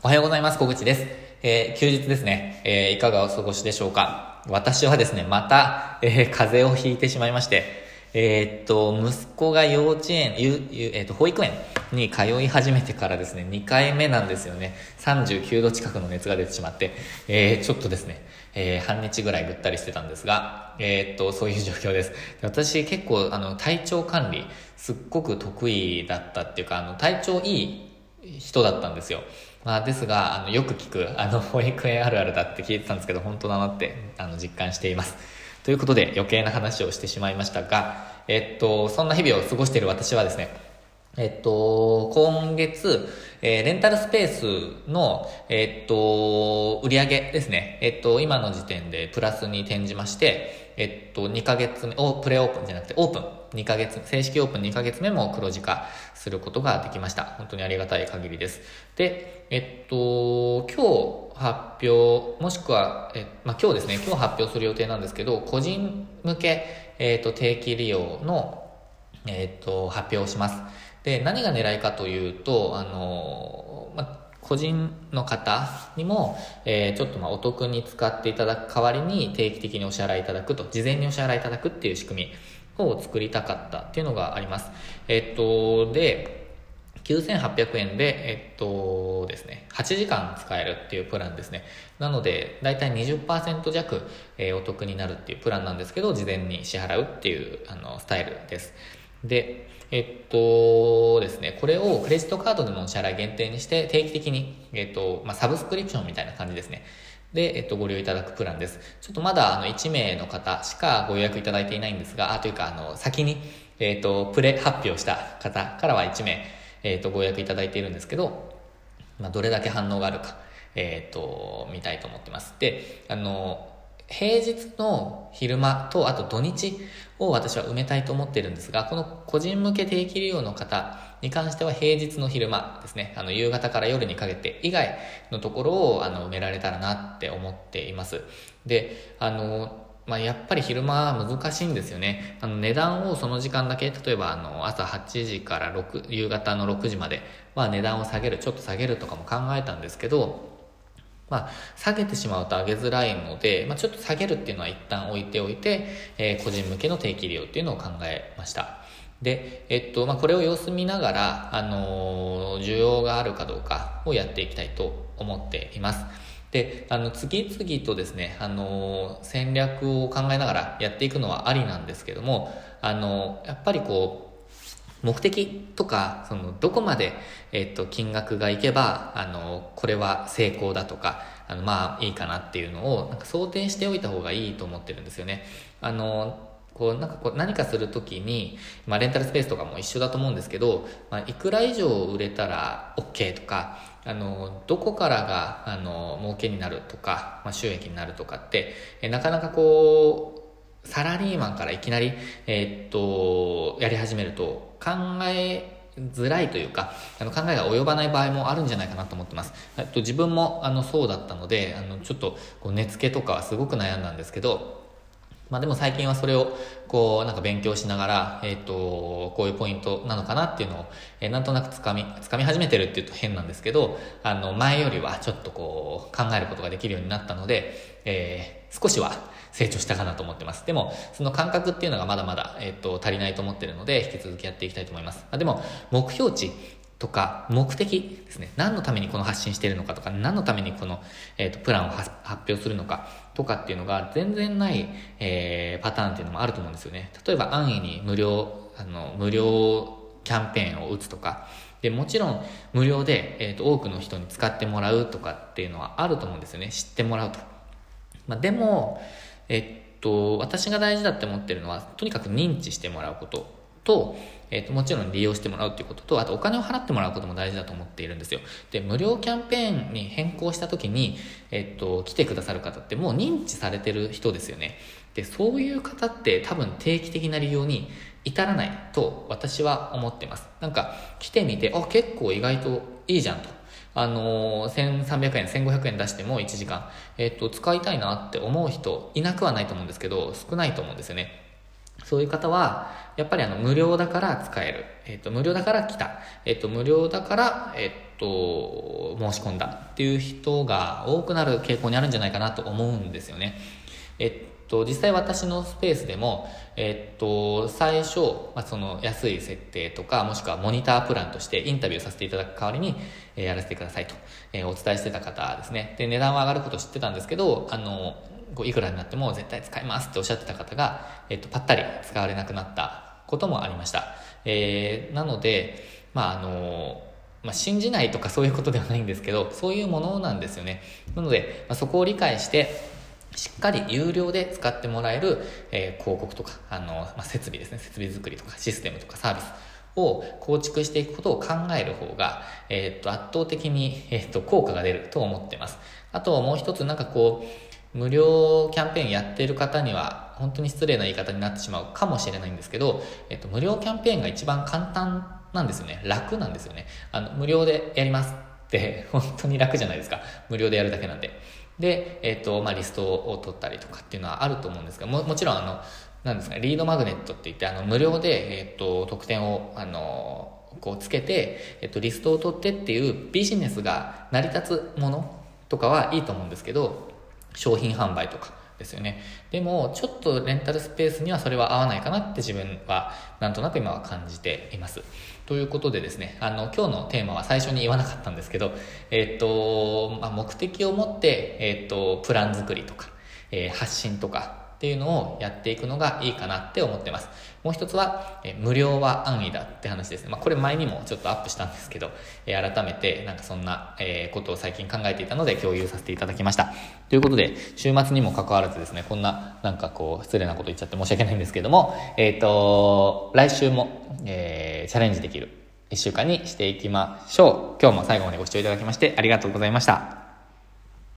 おはようございます。小口です。えー、休日ですね。えー、いかがお過ごしでしょうか私はですね、また、えー、風邪をひいてしまいまして、え、っと、息子が幼稚園、ゆ、ゆ、え、っと、保育園に通い始めてからですね、2回目なんですよね。39度近くの熱が出てしまって、え、ちょっとですね、え、半日ぐらいぐったりしてたんですが、え、っと、そういう状況です。私結構、あの、体調管理、すっごく得意だったっていうか、あの、体調いい人だったんですよ。まあ、ですが、あの、よく聞く、あの、保育園あるあるだって聞いてたんですけど、本当だなって、あの、実感しています。ということで、余計な話をしてしまいましたが、えっと、そんな日々を過ごしている私はですね、えっと、今月、えー、レンタルスペースの、えっと、売り上げですね。えっと、今の時点でプラスに転じまして、えっと、2ヶ月目、お、プレオープンじゃなくて、オープン。2ヶ月、正式オープン2ヶ月目も黒字化することができました。本当にありがたい限りです。で、えっと、今日発表、もしくは、え、まあ、今日ですね、今日発表する予定なんですけど、個人向け、えっと、定期利用の、えっと、発表をします。で、何が狙いかというと、あの、まあ、個人の方にも、えー、ちょっとまあお得に使っていただく代わりに定期的にお支払いいただくと、事前にお支払いいただくっていう仕組みを作りたかったっていうのがあります。えっと、で、9800円で、えっとですね、8時間使えるっていうプランですね。なので、だいたい20%弱、えー、お得になるっていうプランなんですけど、事前に支払うっていうあのスタイルです。で、えっとですね、これをクレジットカードでの支払い限定にして定期的に、えっと、まあ、サブスクリプションみたいな感じですね。で、えっと、ご利用いただくプランです。ちょっとまだ、あの、1名の方しかご予約いただいていないんですが、あ、というか、あの、先に、えっと、プレ発表した方からは1名、えっと、ご予約いただいているんですけど、まあ、どれだけ反応があるか、えっと、見たいと思ってます。で、あの、平日の昼間とあと土日を私は埋めたいと思ってるんですが、この個人向け定期利用の方に関しては平日の昼間ですね、あの夕方から夜にかけて以外のところをあの埋められたらなって思っています。で、あの、まあ、やっぱり昼間は難しいんですよね。あの値段をその時間だけ、例えばあの朝8時から6、夕方の6時までは値段を下げる、ちょっと下げるとかも考えたんですけど、まあ、下げてしまうと上げづらいので、まあ、ちょっと下げるっていうのは一旦置いておいて、えー、個人向けの定期利用っていうのを考えました。で、えっと、まあ、これを様子見ながら、あのー、需要があるかどうかをやっていきたいと思っています。で、あの、次々とですね、あのー、戦略を考えながらやっていくのはありなんですけども、あのやっぱりこう、目的とか、その、どこまで、えっと、金額がいけば、あの、これは成功だとか、あの、まあ、いいかなっていうのを、なんか想定しておいた方がいいと思ってるんですよね。あの、こう、なんかこう、何かするときに、まあ、レンタルスペースとかも一緒だと思うんですけど、まあ、いくら以上売れたら OK とか、あの、どこからが、あの、儲けになるとか、まあ、収益になるとかって、えなかなかこう、サラリーマンからいきなり、えー、っと、やり始めると考えづらいというか、あの考えが及ばない場合もあるんじゃないかなと思ってます。えっと、自分もあのそうだったので、あのちょっとこう値付けとかはすごく悩んだんですけど、まあでも最近はそれをこうなんか勉強しながら、えっ、と、こういうポイントなのかなっていうのを、えー、なんとなくつかみ、つかみ始めてるっていうと変なんですけど、あの前よりはちょっとこう考えることができるようになったので、えー、少しは成長したかなと思ってます。でも、その感覚っていうのがまだまだ、えっ、と、足りないと思ってるので、引き続きやっていきたいと思います。まあでも、目標値とか目的ですね。何のためにこの発信してるのかとか、何のためにこの、えーと、プランを発表するのかとかっていうのが全然ない、えー、パターンっていうのもあると思うんですよね。例えば安易に無料、あの、無料キャンペーンを打つとか、で、もちろん無料で、えーと、多くの人に使ってもらうとかっていうのはあると思うんですよね。知ってもらうと。まあ、でも、えっと、私が大事だって思ってるのは、とにかく認知してもらうことと、えっ、と、もちろん利用してもらうっていうことと、あとお金を払ってもらうことも大事だと思っているんですよ。で、無料キャンペーンに変更した時に、えっ、と、来てくださる方ってもう認知されてる人ですよね。で、そういう方って多分定期的な利用に至らないと私は思ってます。なんか、来てみて、あ、結構意外といいじゃんと。あのー、1300円、1500円出しても1時間、えっ、ー、と、使いたいなって思う人いなくはないと思うんですけど、少ないと思うんですよね。そういう方は、やっぱりあの、無料だから使える。えっ、ー、と、無料だから来た。えっ、ー、と、無料だから、えっ、ー、と、申し込んだっていう人が多くなる傾向にあるんじゃないかなと思うんですよね。えっと、実際私のスペースでも、えっと、最初、まあ、その安い設定とか、もしくはモニタープランとしてインタビューさせていただく代わりに、えー、やらせてくださいと、えー、お伝えしてた方ですね。で、値段は上がること知ってたんですけど、あの、こういくらになっても絶対使いますっておっしゃってた方が、えっと、ぱったり使われなくなったこともありました。えー、なので、まあ、あの、まあ、信じないとかそういうことではないんですけど、そういうものなんですよね。なので、まあ、そこを理解して、しっかり有料で使ってもらえる、えー、広告とか、あの、まあ、設備ですね、設備作りとかシステムとかサービスを構築していくことを考える方が、えー、っと、圧倒的に、えー、っと、効果が出ると思ってます。あともう一つなんかこう、無料キャンペーンやってる方には、本当に失礼な言い方になってしまうかもしれないんですけど、えっと、無料キャンペーンが一番簡単なんですよね。楽なんですよね。あの、無料でやりますって本当に楽じゃないですか。無料でやるだけなんで。で、えっ、と、まあ、リストを取ったりとかっていうのはあると思うんですが、ももちろん、あの、なんですか、リードマグネットって言って、あの、無料で、えっ、と、特典を、あの、こうつけて、えっ、と、リストを取ってっていうビジネスが成り立つものとかはいいと思うんですけど、商品販売とか、ですよね。でも、ちょっとレンタルスペースにはそれは合わないかなって自分はなんとなく今は感じています。ということでですね、あの、今日のテーマは最初に言わなかったんですけど、えっ、と、まあ、目的を持って、えっ、と、プラン作りとか、えー、発信とか、っていうのをやっていくのがいいかなって思ってます。もう一つは、え無料は安易だって話です。まあ、これ前にもちょっとアップしたんですけど、え改めてなんかそんな、えことを最近考えていたので共有させていただきました。ということで、週末にも関わらずですね、こんななんかこう失礼なこと言っちゃって申し訳ないんですけども、えっ、ー、と、来週も、えー、チャレンジできる1週間にしていきましょう。今日も最後までご視聴いただきましてありがとうございました。